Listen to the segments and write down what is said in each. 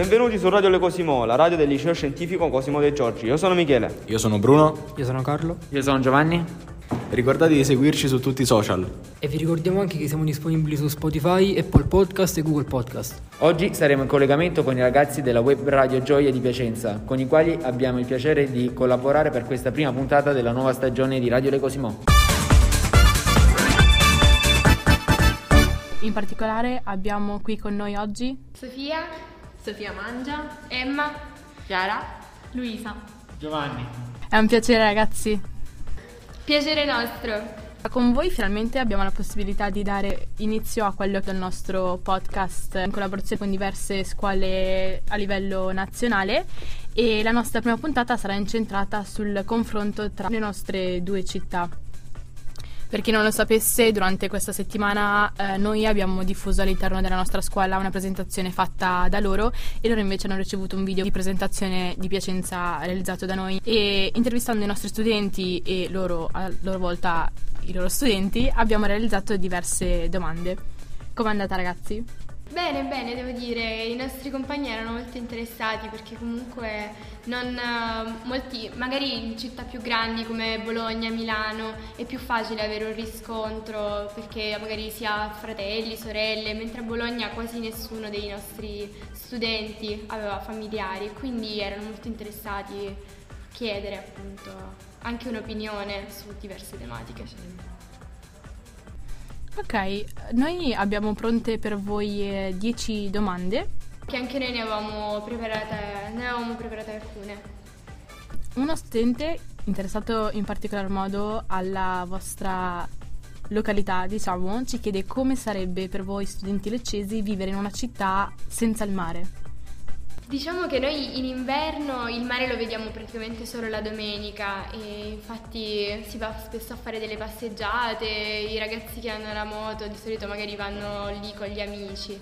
Benvenuti su Radio Le Cosimo, la radio del liceo scientifico Cosimo De Giorgi. Io sono Michele. Io sono Bruno. Io sono Carlo. Io sono Giovanni. Ricordate di seguirci su tutti i social. E vi ricordiamo anche che siamo disponibili su Spotify, Apple Podcast e Google Podcast. Oggi saremo in collegamento con i ragazzi della web radio Gioia di Piacenza, con i quali abbiamo il piacere di collaborare per questa prima puntata della nuova stagione di Radio Le Cosimo. In particolare abbiamo qui con noi oggi Sofia, Sofia Mangia, Emma, Chiara, Luisa. Giovanni. È un piacere ragazzi. Piacere nostro. Con voi finalmente abbiamo la possibilità di dare inizio a quello che è il nostro podcast in collaborazione con diverse scuole a livello nazionale e la nostra prima puntata sarà incentrata sul confronto tra le nostre due città. Per chi non lo sapesse, durante questa settimana eh, noi abbiamo diffuso all'interno della nostra scuola una presentazione fatta da loro e loro invece hanno ricevuto un video di presentazione di Piacenza realizzato da noi e intervistando i nostri studenti e loro a loro volta i loro studenti abbiamo realizzato diverse domande. Com'è andata ragazzi? Bene, bene, devo dire, i nostri compagni erano molto interessati perché comunque non uh, molti, magari in città più grandi come Bologna, Milano è più facile avere un riscontro perché magari si ha fratelli, sorelle, mentre a Bologna quasi nessuno dei nostri studenti aveva familiari, quindi erano molto interessati a chiedere appunto anche un'opinione su diverse tematiche. Ok, noi abbiamo pronte per voi 10 eh, domande. Che anche noi ne avevamo preparate, ne avevamo preparate alcune. Uno studente interessato in particolar modo alla vostra località, diciamo, ci chiede come sarebbe per voi studenti leccesi vivere in una città senza il mare. Diciamo che noi in inverno il mare lo vediamo praticamente solo la domenica e infatti si va spesso a fare delle passeggiate, i ragazzi che hanno la moto di solito magari vanno lì con gli amici.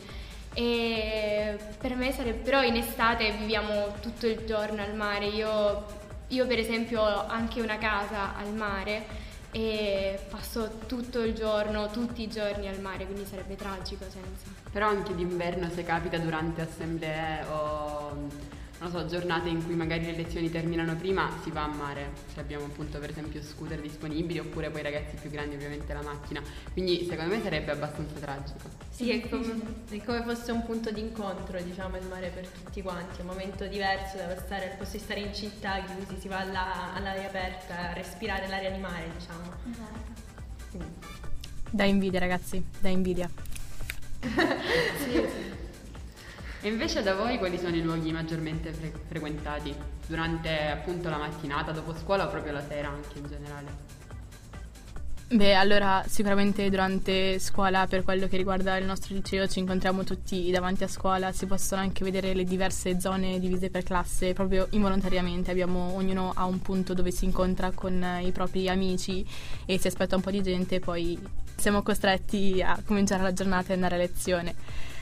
E per me sarebbe, però in estate viviamo tutto il giorno al mare, io, io per esempio ho anche una casa al mare e passo tutto il giorno, tutti i giorni al mare, quindi sarebbe tragico senza. Però anche d'inverno se capita durante assemblee o non so, giornate in cui magari le lezioni terminano prima, si va a mare. Cioè abbiamo appunto per esempio scooter disponibili oppure poi i ragazzi più grandi ovviamente la macchina. Quindi secondo me sarebbe abbastanza tragico. Sì, è come, è come fosse un punto d'incontro, diciamo, il mare per tutti quanti. È un momento diverso dove stare, al posto di stare in città chiusi, si va alla, all'aria aperta a respirare l'aria di mare, diciamo. Esatto. Da invidia ragazzi, da invidia. sì, sì. E invece da voi quali sono i luoghi maggiormente fre- frequentati durante appunto la mattinata, dopo scuola o proprio la sera anche in generale? Beh, allora sicuramente durante scuola per quello che riguarda il nostro liceo ci incontriamo tutti davanti a scuola, si possono anche vedere le diverse zone divise per classe, proprio involontariamente abbiamo, ognuno ha un punto dove si incontra con i propri amici e si aspetta un po' di gente e poi siamo costretti a cominciare la giornata e andare a lezione.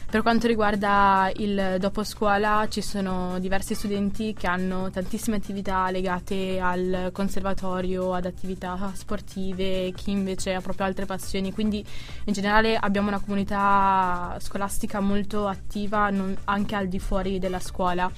Per quanto riguarda il dopo scuola ci sono diversi studenti che hanno tantissime attività legate al conservatorio, ad attività sportive, chi invece ha proprio altre passioni, quindi in generale abbiamo una comunità scolastica molto attiva non, anche al di fuori della scuola.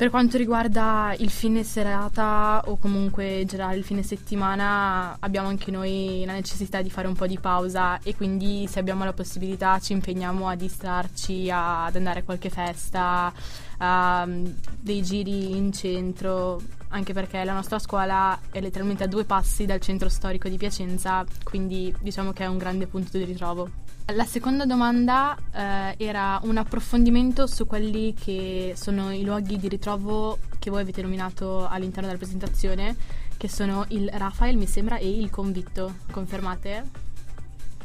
Per quanto riguarda il fine serata o comunque in generale il fine settimana abbiamo anche noi la necessità di fare un po' di pausa e quindi se abbiamo la possibilità ci impegniamo a distrarci, ad andare a qualche festa, a dei giri in centro, anche perché la nostra scuola è letteralmente a due passi dal centro storico di Piacenza, quindi diciamo che è un grande punto di ritrovo. La seconda domanda eh, era un approfondimento su quelli che sono i luoghi di ritrovo che voi avete nominato all'interno della presentazione, che sono il Rafael, mi sembra, e il Convitto. Confermate?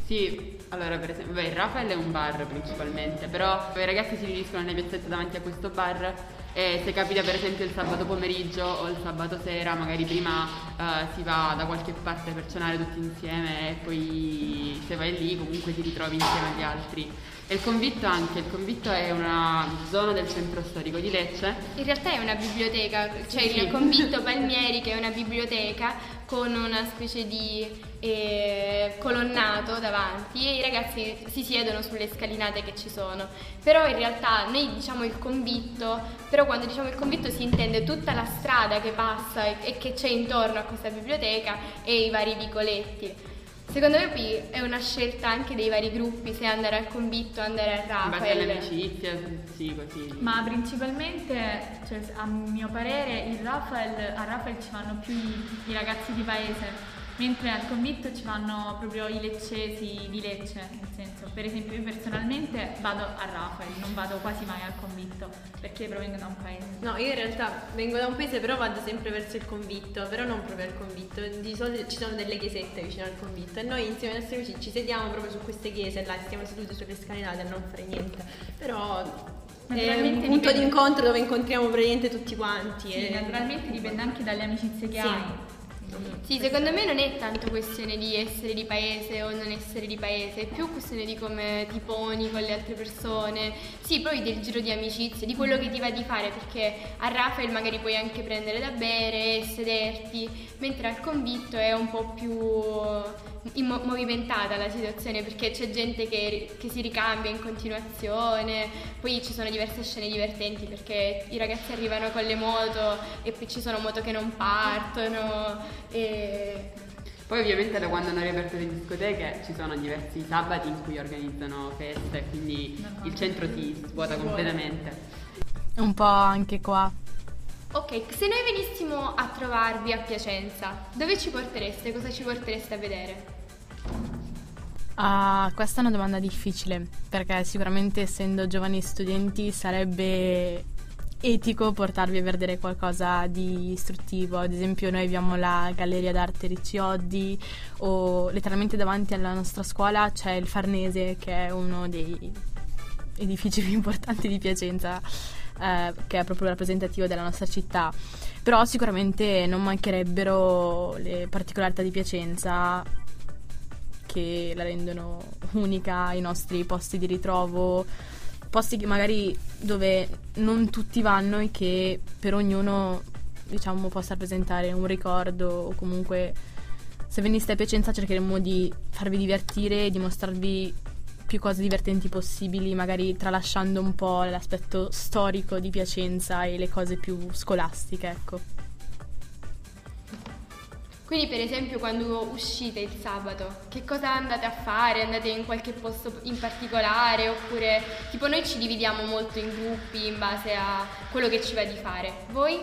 Sì, allora per esempio, beh, il Rafael è un bar principalmente, però i ragazzi si riuniscono nelle piazzette davanti a questo bar e se capita per esempio il sabato pomeriggio o il sabato sera, magari prima uh, si va da qualche parte per cenare tutti insieme e poi se vai lì comunque ti ritrovi insieme agli altri. E il convitto anche, il convitto è una zona del centro storico di Lecce. In realtà è una biblioteca, cioè sì. il convitto Palmieri che è una biblioteca con una specie di e colonnato davanti e i ragazzi si siedono sulle scalinate che ci sono. Però in realtà noi diciamo il convitto, però quando diciamo il convitto si intende tutta la strada che passa e, e che c'è intorno a questa biblioteca e i vari vicoletti. Secondo me qui è una scelta anche dei vari gruppi, se andare al convitto, andare al alle Rafael. amicizie, sì, così. Ma principalmente, cioè, a mio parere, il Rafael, a Rafael ci vanno più i ragazzi di paese, mentre al convitto ci vanno proprio i leccesi di Lecce, nel senso, per esempio io personalmente vado a Rafael, non vado quasi mai al convitto, perché provengo da un paese. No, io in realtà vengo da un paese, però vado sempre verso il convitto, però non proprio al convitto. Di solito ci sono delle chiesette vicino al convitto e noi insieme ai nostri amici ci sediamo proprio su queste chiese là, stiamo seduti sulle scalinate a non fare niente. Però è un punto dipende- di incontro dove incontriamo praticamente tutti quanti. Sì, e- naturalmente dipende anche dalle amicizie che Sì. hai. Sì, secondo me non è tanto questione di essere di paese o non essere di paese, è più questione di come ti poni con le altre persone, sì, poi del giro di amicizie, di quello che ti va di fare, perché a Rafael magari puoi anche prendere da bere, sederti, mentre al convitto è un po' più movimentata la situazione, perché c'è gente che, che si ricambia in continuazione, poi ci sono diverse scene divertenti, perché i ragazzi arrivano con le moto e poi ci sono moto che non partono. E... Poi ovviamente da quando hanno riaperto le discoteche ci sono diversi sabati in cui organizzano feste, quindi il centro si svuota completamente. Un po' anche qua. Ok, se noi venissimo a trovarvi a Piacenza, dove ci portereste? Cosa ci portereste a vedere? Ah, questa è una domanda difficile perché sicuramente essendo giovani studenti sarebbe etico portarvi a vedere qualcosa di istruttivo. Ad esempio noi abbiamo la Galleria d'Arte Riccioddi o letteralmente davanti alla nostra scuola c'è il Farnese che è uno dei edifici più importanti di Piacenza eh, che è proprio rappresentativo della nostra città. Però sicuramente non mancherebbero le particolarità di Piacenza che la rendono unica, i nostri posti di ritrovo, posti che magari dove non tutti vanno e che per ognuno diciamo possa rappresentare un ricordo o comunque se veniste a Piacenza cercheremo di farvi divertire e di mostrarvi più cose divertenti possibili, magari tralasciando un po' l'aspetto storico di Piacenza e le cose più scolastiche, ecco. Quindi per esempio quando uscite il sabato, che cosa andate a fare? Andate in qualche posto in particolare oppure tipo noi ci dividiamo molto in gruppi in base a quello che ci va di fare. Voi?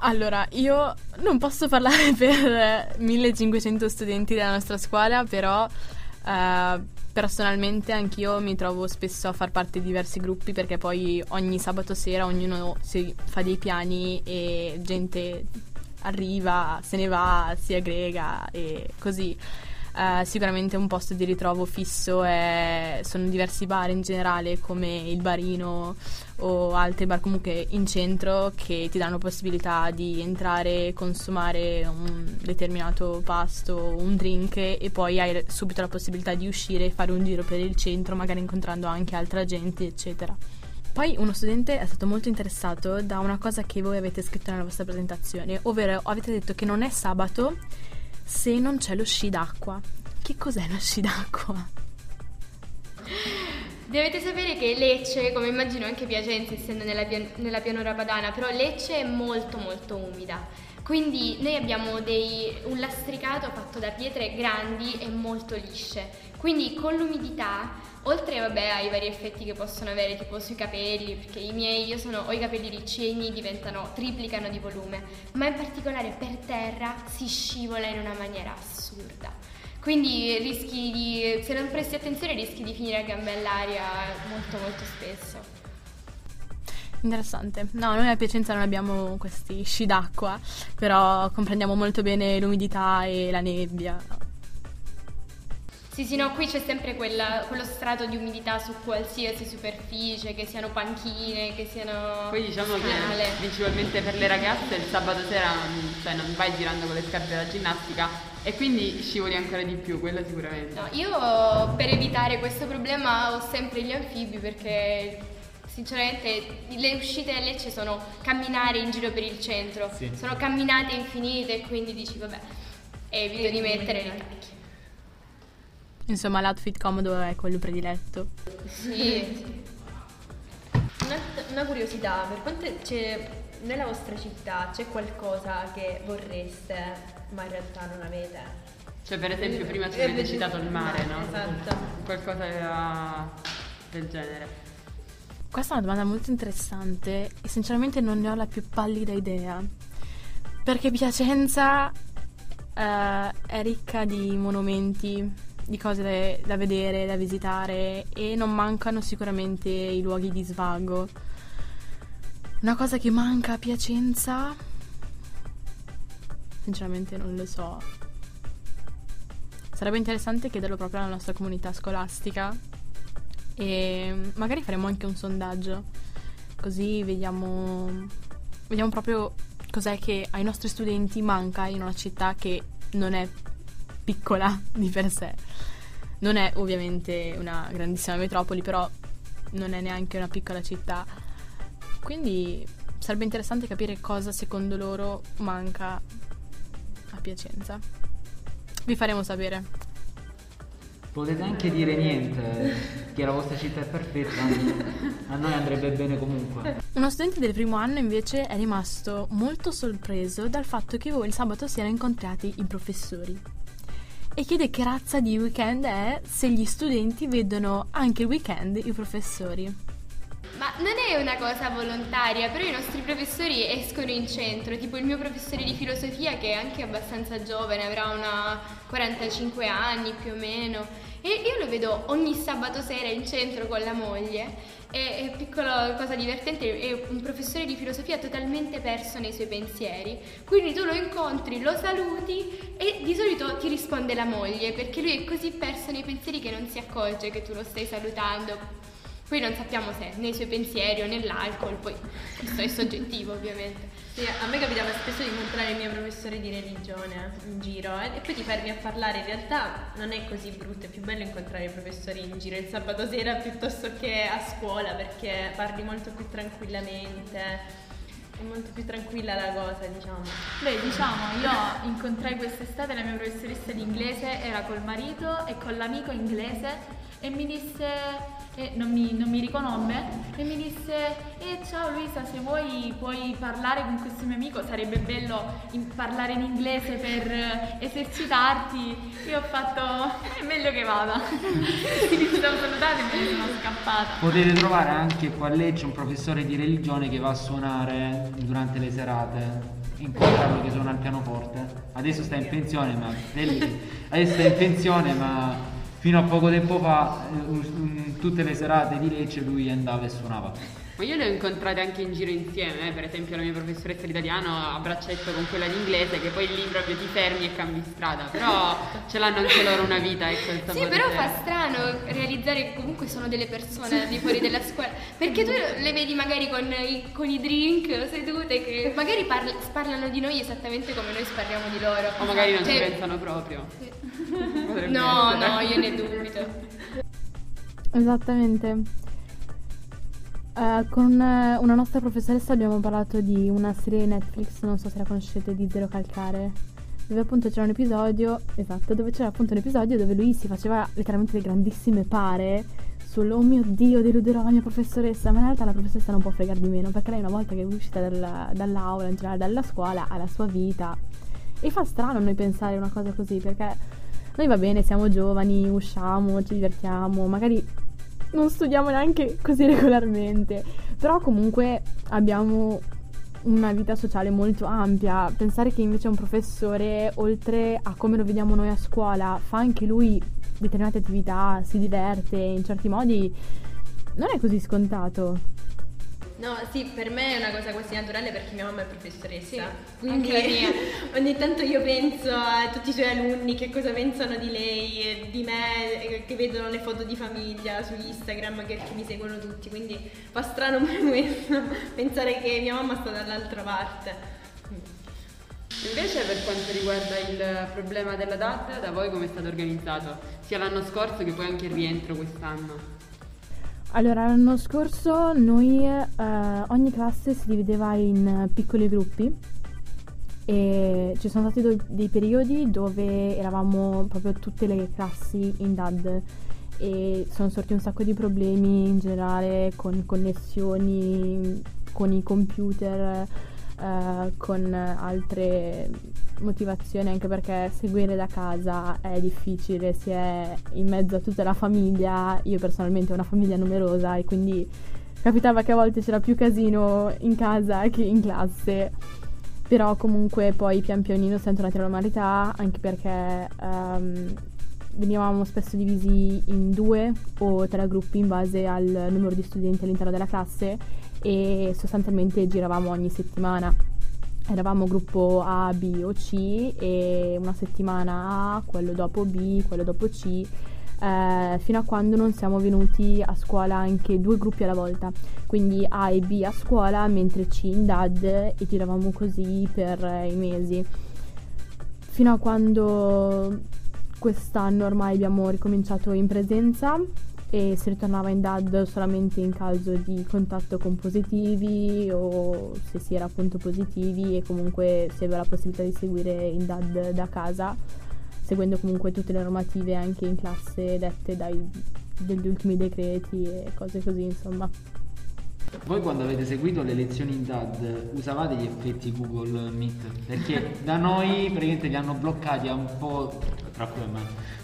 Allora, io non posso parlare per 1500 studenti della nostra scuola, però eh, personalmente anch'io mi trovo spesso a far parte di diversi gruppi perché poi ogni sabato sera ognuno si fa dei piani e gente arriva, se ne va, si aggrega e così. Eh, sicuramente un posto di ritrovo fisso è- sono diversi bar in generale come il Barino o altri bar comunque in centro che ti danno possibilità di entrare, consumare un determinato pasto, un drink e poi hai subito la possibilità di uscire e fare un giro per il centro, magari incontrando anche altra gente, eccetera. Poi uno studente è stato molto interessato da una cosa che voi avete scritto nella vostra presentazione, ovvero avete detto che non è sabato se non c'è lo sci d'acqua. Che cos'è lo sci d'acqua? Dovete sapere che Lecce, come immagino anche Piacenza, essendo nella, nella pianura padana, però Lecce è molto molto umida. Quindi noi abbiamo dei- un lastricato fatto da pietre grandi e molto lisce. Quindi con l'umidità, oltre vabbè, ai vari effetti che possono avere tipo sui capelli, perché i miei, io sono, ho i capelli ricci i miei diventano, triplicano di volume, ma in particolare per terra si scivola in una maniera assurda. Quindi rischi di, se non presti attenzione rischi di finire a gambe all'aria molto molto spesso. Interessante. No, noi a Piacenza non abbiamo questi sci d'acqua, però comprendiamo molto bene l'umidità e la nebbia. Sì, sì, no, qui c'è sempre quella- quello strato di umidità su qualsiasi superficie, che siano panchine, che siano Poi diciamo scale. che principalmente per le ragazze il sabato sera cioè, non vai girando con le scarpe da ginnastica e quindi scivoli ancora di più, quello sicuramente. No, io per evitare questo problema ho sempre gli anfibi perché sinceramente le uscite a Lecce sono camminare in giro per il centro, Sì. sono camminate infinite e quindi dici vabbè. evito di mettere le tacche. Insomma, l'outfit comodo è quello prediletto. Sì. Una, una curiosità, per quanto c'è nella vostra città c'è qualcosa che vorreste, ma in realtà non avete? Cioè, per esempio, prima ci avete citato il mare, no? Esatto. Qualcosa del genere. Questa è una domanda molto interessante e sinceramente non ne ho la più pallida idea. Perché Piacenza eh, è ricca di monumenti, di cose da, vedere, da visitare e non mancano sicuramente i luoghi di svago. Una cosa che manca a Piacenza, sinceramente non lo so. Sarebbe interessante chiederlo proprio alla nostra comunità scolastica e magari faremo anche un sondaggio così vediamo vediamo proprio cos'è che ai nostri studenti manca in una città che non è piccola di per sé non è ovviamente una grandissima metropoli però non è neanche una piccola città. Quindi sarebbe interessante capire cosa secondo loro manca a Piacenza. Vi faremo sapere. Potete anche dire niente, che la vostra città è perfetta, a noi andrebbe bene comunque. Uno studente del primo anno invece è rimasto molto sorpreso dal fatto che voi il sabato sera incontrate i professori e chiede che razza di weekend è se gli studenti vedono anche il weekend i professori. Ma non è una cosa volontaria, però i nostri professori escono in centro, tipo il mio professore di filosofia che è anche abbastanza giovane, avrà una 45 anni più o meno, e io lo vedo ogni sabato sera in centro con la moglie. E, piccola cosa divertente, è un professore di filosofia totalmente perso nei suoi pensieri. Quindi tu lo incontri, lo saluti e di solito ti risponde la moglie, perché lui è così perso nei pensieri che non si accorge che tu lo stai salutando. Poi non sappiamo se nei suoi pensieri o nell'alcol, poi questo è soggettivo ovviamente. Sì, a me capitava spesso di incontrare il mio professore di religione in giro eh, e poi ti fermi a parlare. In realtà non è così brutto, è più bello incontrare i professori in giro il sabato sera piuttosto che a scuola perché parli molto più tranquillamente. È molto più tranquilla la cosa, diciamo. Beh, diciamo, io incontrai quest'estate la mia professoressa di inglese, era col marito e con l'amico inglese e mi disse, e non, mi, non mi riconobbe, e mi disse, eh ciao Luisa, se vuoi puoi parlare con questo mio amico, sarebbe bello in- parlare in inglese per eh, esercitarti. Io ho fatto, è meglio che vada. Ci siamo salutati e me ne sono scappata. Potete trovare anche qua a Lecce un professore di religione che va a suonare durante le serate. Incontrarlo che suona al pianoforte. Adesso sta in pensione, ma adesso sta in pensione, ma fino a poco tempo fa, eh, un- tutte le serate di Lecce lui andava e suonava. Ma io le ho incontrate anche in giro insieme, eh, per esempio la mia professoressa di italiano a braccetto con quella di inglese, che poi lì proprio ti fermi e cambi strada, però ce l'hanno anche loro una vita, ecco Sì, però fa strano realizzare che comunque sono delle persone al di fuori della scuola, perché tu le vedi magari con i, con i drink sedute che magari parla- parlano di noi esattamente come noi parliamo di loro. O magari non ci Cioè, pensano proprio. Potrebbe No, essere. no, io ne dubito. Esattamente. Eh, con eh, una nostra professoressa abbiamo parlato di una serie Netflix, non so se la conoscete, di Zero Calcare, dove appunto c'era un episodio, esatto, dove c'era appunto un episodio dove lui si faceva letteralmente le grandissime pare sul oh mio dio deluderò la mia professoressa, ma in realtà la professoressa non può fregare di meno perché lei una volta che è uscita dalla- dall'aula, in generale dalla scuola, ha la sua vita. E fa strano noi pensare una cosa così perché noi va bene, siamo giovani, usciamo, ci divertiamo, magari non studiamo neanche così regolarmente, però comunque abbiamo una vita sociale molto ampia. Pensare che invece un professore, oltre a come lo vediamo noi a scuola, fa anche lui determinate attività, si diverte in certi modi, non è così scontato. No, sì, per me è una cosa quasi naturale perché mia mamma è professoressa. Sì, quindi anche la mia. ogni tanto io penso a tutti i suoi alunni che cosa pensano di lei, e di me, che vedono le foto di famiglia su Instagram, che, che mi seguono tutti, quindi fa strano pure questo, pensare che mia mamma sta dall'altra parte. Invece per quanto riguarda il problema della DAD, da voi come è stato organizzato? Sia l'anno scorso che poi anche il rientro quest'anno. Allora, l'anno scorso noi, eh, ogni classe si divideva in piccoli gruppi E ci sono stati do- dei periodi dove eravamo proprio tutte le classi in DAD e sono sorti un sacco di problemi in generale con connessioni, con i computer, eh, con altre motivazioni anche perché seguire da casa è difficile, si è in mezzo a tutta la famiglia, io personalmente ho una famiglia numerosa e quindi capitava che a volte c'era più casino in casa che in classe. Però comunque poi pian pianino siamo tornati alla normalità anche perché um, venivamo spesso divisi in due o tre gruppi in base al numero di studenti all'interno della classe e sostanzialmente giravamo ogni settimana. Eravamo gruppo A, B o C e una settimana A, quello dopo B, quello dopo C eh, fino a quando non siamo venuti a scuola anche due gruppi alla volta, quindi A e B a scuola mentre C in DAD e giravamo così per eh, i mesi. Fino a quando quest'anno ormai abbiamo ricominciato in presenza e si ritornava in DAD solamente in caso di contatto con positivi o se si era appunto positivi e comunque si aveva la possibilità di seguire in DAD da casa seguendo comunque tutte le normative anche in classe dette dai, degli ultimi decreti e cose così insomma. Voi quando avete seguito le lezioni in DAD usavate gli effetti Google Meet? Perché da noi praticamente li hanno bloccati un po', tra cui a me,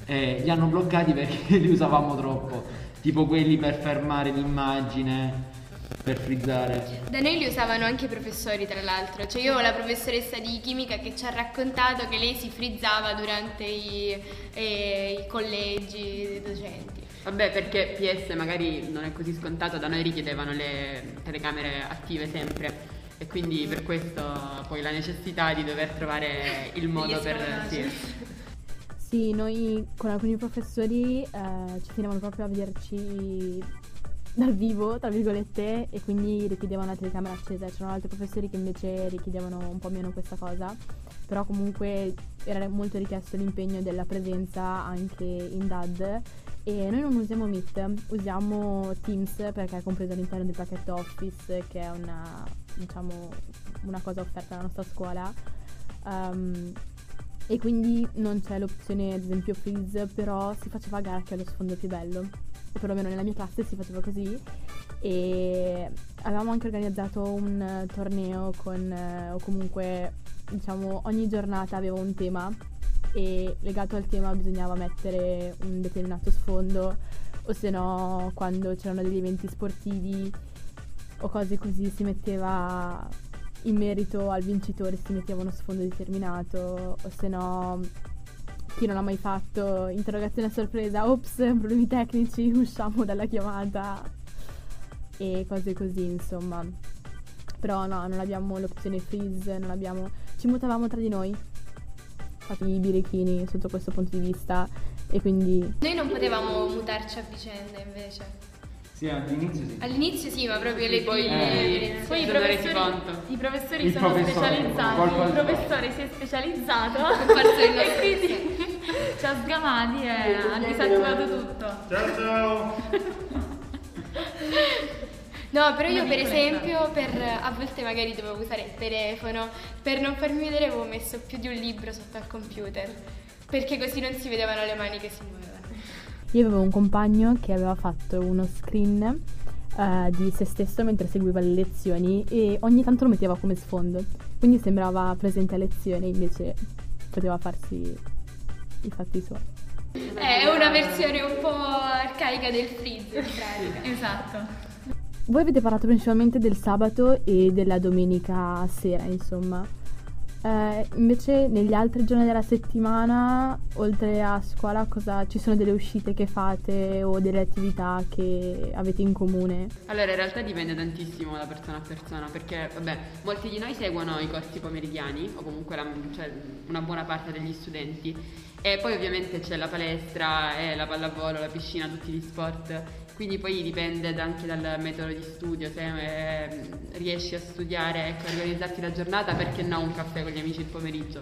eh, li hanno bloccati perché li usavamo troppo, tipo quelli per fermare l'immagine per frizzare. Da noi li usavano anche i professori, tra l'altro. Cioè, io ho la professoressa di chimica che ci ha raccontato che lei si frizzava durante i, eh, i collegi dei docenti. Vabbè, perché PS magari non è così scontato, da noi richiedevano le telecamere attive sempre. E quindi per questo poi la necessità di dover trovare il modo per. Sì. Sì. noi con alcuni professori eh, ci tenevano proprio a vederci dal vivo, tra virgolette, e quindi richiedevano la telecamera accesa. C'erano altri professori che invece richiedevano un po' meno questa cosa, però comunque era molto richiesto l'impegno della presenza anche in DAD e noi non usiamo Meet, usiamo Teams perché è compreso all'interno del pacchetto Office che è una, diciamo, una cosa offerta dalla nostra scuola. Um, e quindi non c'è l'opzione ad esempio freeze, però si faceva a gara che ha lo sfondo più bello. O perlomeno nella mia classe si faceva così. E avevamo anche organizzato un torneo con o comunque diciamo ogni giornata aveva un tema. E legato al tema bisognava mettere un determinato sfondo. O se no quando c'erano degli eventi sportivi o cose così si metteva in merito al vincitore si metteva uno sfondo determinato o se no chi non l'ha mai fatto, interrogazione a sorpresa, ops, problemi tecnici, usciamo dalla chiamata e cose così, insomma. Però no, non abbiamo l'opzione freeze, non abbiamo... ci mutavamo tra di noi, fatti i birichini sotto questo punto di vista e quindi... Noi non potevamo mutarci a vicenda invece. Sì, all'inizio sì. All'inizio sì, ma proprio le poi, eh, Poi i professori, conto. i professori Il sono professore, specializzati, il al- professore si è specializzato il e quindi ci ha sgamati e ha disattivato tutto. Ciao ciao! No, però io per esempio, per, a volte magari dovevo usare il telefono, per non farmi vedere avevo messo più di un libro sotto al computer, perché così non si vedevano le mani che si muovevano. Io avevo un compagno che aveva fatto uno screen eh, di se stesso mentre seguiva le lezioni e ogni tanto lo metteva come sfondo, quindi sembrava presente a lezione, invece poteva farsi i fatti suoi. È una versione un po' arcaica del freeze. Esatto. Voi avete parlato principalmente del sabato e della domenica sera, insomma. Eh, invece negli altri giorni della settimana, oltre a scuola, cosa, ci sono delle uscite che fate o delle attività che avete in comune? Allora, in realtà dipende tantissimo da persona a persona, perché vabbè, molti di noi seguono i corsi pomeridiani, o comunque la- cioè, una buona parte degli studenti, e poi ovviamente c'è la palestra, e la pallavolo, la piscina, tutti gli sport, quindi poi dipende anche dal metodo di studio, se eh, riesci a studiare e ecco, organizzarti la giornata, perché no un caffè con gli amici il pomeriggio.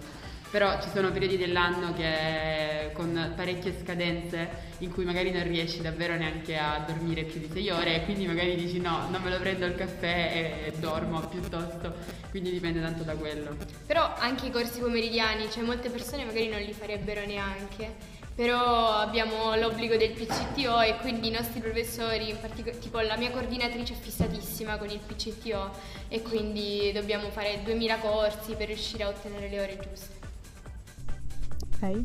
Però ci sono periodi dell'anno che con parecchie scadenze in cui magari non riesci davvero neanche a dormire più di 6 ore e quindi magari dici no, non me lo prendo il caffè e dormo piuttosto, quindi dipende tanto da quello. Però anche i corsi pomeridiani, cioè molte persone magari non li farebbero neanche. Però abbiamo l'obbligo del PCTO e quindi i nostri professori, in particolare tipo la mia coordinatrice è fissatissima con il PCTO e quindi dobbiamo fare 2000 corsi per riuscire a ottenere le ore giuste. Ok.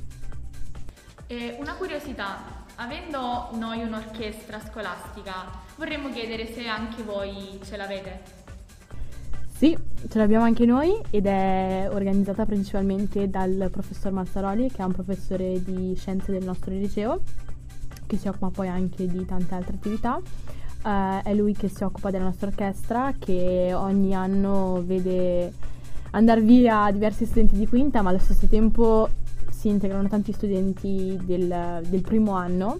E una curiosità, avendo noi un'orchestra scolastica, vorremmo chiedere se anche voi ce l'avete. Sì, ce l'abbiamo anche noi ed è organizzata principalmente dal professor Mazzaroli, che è un professore di scienze del nostro liceo, che si occupa poi anche di tante altre attività. Eh, è lui che si occupa della nostra orchestra, che ogni anno vede andare via diversi studenti di quinta, ma allo stesso tempo si integrano tanti studenti del, del primo anno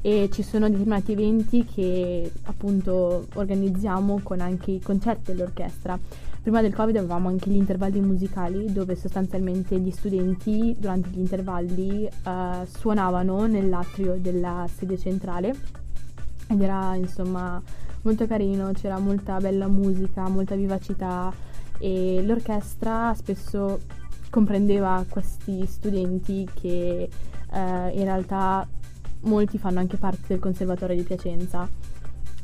e ci sono determinati eventi che appunto organizziamo con anche i concerti dell'orchestra. Prima del Covid avevamo anche gli intervalli musicali dove sostanzialmente gli studenti durante gli intervalli eh, suonavano nell'atrio della sede centrale ed era insomma molto carino, c'era molta bella musica, molta vivacità e l'orchestra spesso comprendeva questi studenti che eh, in realtà molti fanno anche parte del Conservatorio di Piacenza,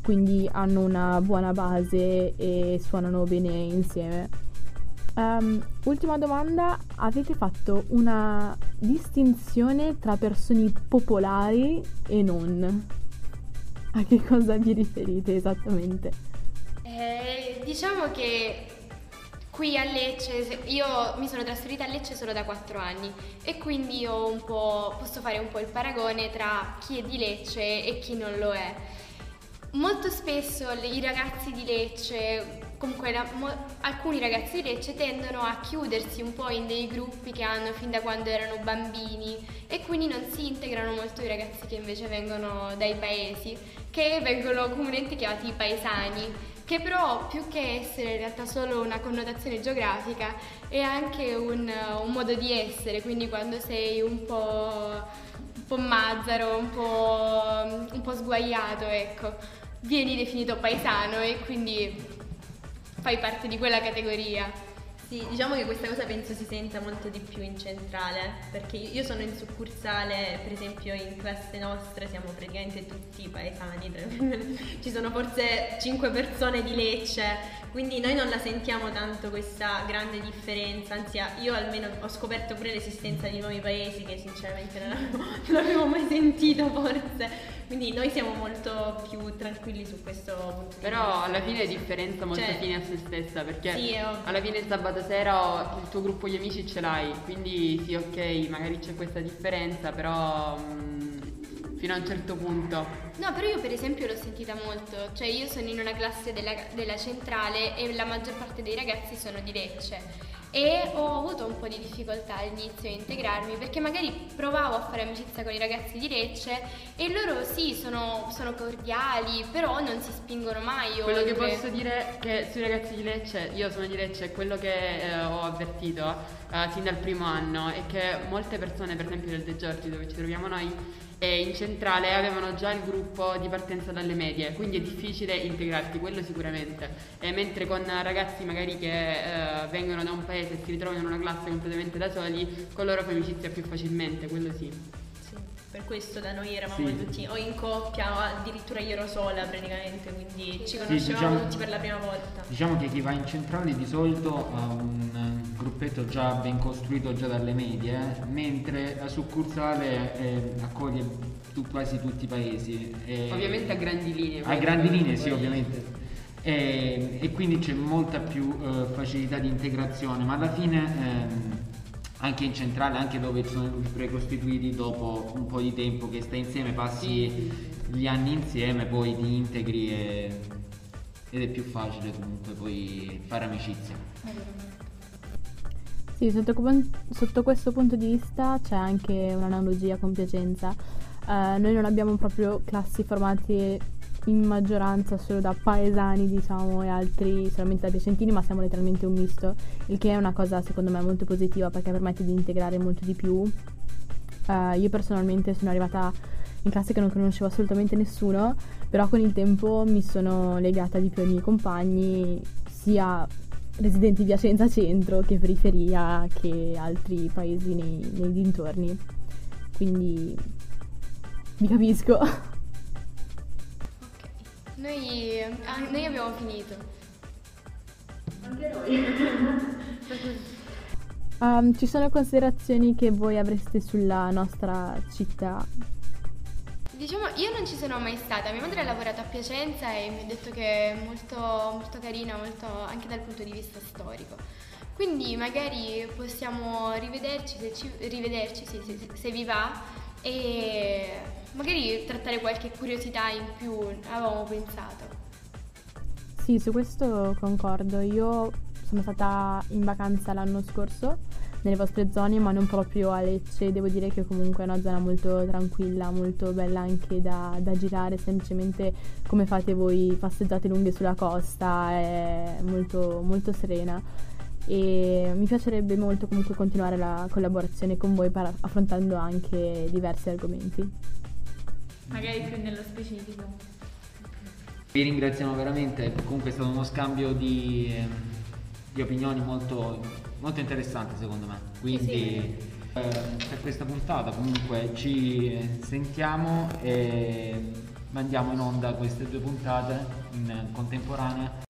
quindi hanno una buona base e suonano bene insieme. Um, ultima domanda, avete fatto una distinzione tra persone popolari e non? A che cosa vi riferite esattamente? Eh, diciamo che qui a Lecce, io mi sono trasferita a Lecce solo da 4 anni e quindi posso fare un po' il paragone tra chi è di Lecce e chi non lo è. Molto spesso i ragazzi di Lecce, comunque la, mo, alcuni ragazzi di Lecce tendono a chiudersi un po' in dei gruppi che hanno fin da quando erano bambini e quindi non si integrano molto i ragazzi che invece vengono dai paesi, che vengono comunemente chiamati paesani che però più che essere in realtà solo una connotazione geografica è anche un, un modo di essere, quindi quando sei un po', un po mazzaro, un po', un po' sguaiato, ecco, vieni definito paesano e quindi fai parte di quella categoria. Sì, diciamo che questa cosa penso si senta molto di più in centrale, perché io sono in succursale, per esempio in classe nostra siamo praticamente tutti paesani, ci sono forse 5 persone di Lecce, quindi noi non la sentiamo tanto questa grande differenza, anzi io almeno ho scoperto pure l'esistenza di nuovi paesi che sinceramente non avevo, non avevo mai sentito forse, quindi noi siamo molto più tranquilli su questo punto Però alla fine è differenza molto Cioè, fine a se stessa, perché sì, alla fine il sabato sera il tuo gruppo di amici ce l'hai, quindi sì ok, magari c'è questa differenza, però mm, fino a un certo punto. No, però io per esempio l'ho sentita molto, cioè io sono in una classe della, della centrale e la maggior parte dei ragazzi sono di Lecce. E ho avuto un po' di difficoltà all'inizio a integrarmi perché magari provavo a fare amicizia con i ragazzi di Lecce e loro sì sono, sono cordiali però non si spingono mai Quello che posso dire è che sui ragazzi di Lecce, io sono di Lecce, quello che eh, ho avvertito eh, sin dal primo anno è che molte persone, per esempio del De Giorgi dove ci troviamo noi, e in centrale avevano già il gruppo di partenza dalle medie, quindi è difficile integrarti, quello sicuramente. E mentre con ragazzi magari che eh, vengono da un paese e si ritrovano in una classe completamente da soli, con loro fai amicizia più facilmente, quello sì. Sì, per questo da noi eravamo Sì. tutti o in coppia o addirittura io ero sola praticamente, quindi ci Sì, conoscevamo diciamo- tutti per la prima volta. Diciamo che chi va in centrale di solito ha un eh, gruppetto già ben costruito già dalle medie, mentre la succursale eh, accoglie tu- quasi tutti i paesi. e- Ovviamente a grandi linee. A grandi linee, sì, ovviamente. E, e quindi c'è molta più eh, facilità di integrazione, ma alla fine ehm, anche in centrale, anche dove sono i gruppi precostituiti, dopo un po' di tempo che stai insieme, passi gli anni insieme, poi ti integri e- ed è più facile comunque poi fare amicizia. Sì, sotto, sotto questo punto di vista c'è anche un'analogia con Piacenza. Eh, noi non abbiamo proprio classi formate in maggioranza solo da paesani, diciamo, e altri solamente da piacentini, ma siamo letteralmente un misto, il che è una cosa secondo me molto positiva perché permette di integrare molto di più. Uh, io personalmente sono arrivata in classe che non conoscevo assolutamente nessuno, però con il tempo mi sono legata di più ai miei compagni, sia residenti di Piacenza Centro che periferia che altri paesi nei, nei dintorni. Quindi vi capisco. Noi, ah, noi abbiamo finito. Anche noi. Um, ci sono considerazioni che voi avreste sulla nostra città? Diciamo, io non ci sono mai stata, mia madre ha lavorato a Piacenza e mi ha detto che è molto, molto carina, molto, anche dal punto di vista storico. Quindi magari possiamo rivederci, se, ci, rivederci se, se, se vi va e magari trattare qualche curiosità in più, avevamo pensato. Sì, su questo concordo. Io sono stata in vacanza l'anno scorso nelle vostre zone, ma non proprio a Lecce. Devo dire che comunque è una zona molto tranquilla, molto bella anche da, da girare, semplicemente come fate voi passeggiate lunghe sulla costa, è molto, molto serena. E mi piacerebbe molto comunque continuare la collaborazione con voi per, affrontando anche diversi argomenti. Magari più nello specifico. Vi ringraziamo veramente, comunque è stato uno scambio di, di opinioni molto, molto interessante secondo me. Quindi eh, per questa puntata comunque ci sentiamo e mandiamo in onda queste due puntate in contemporanea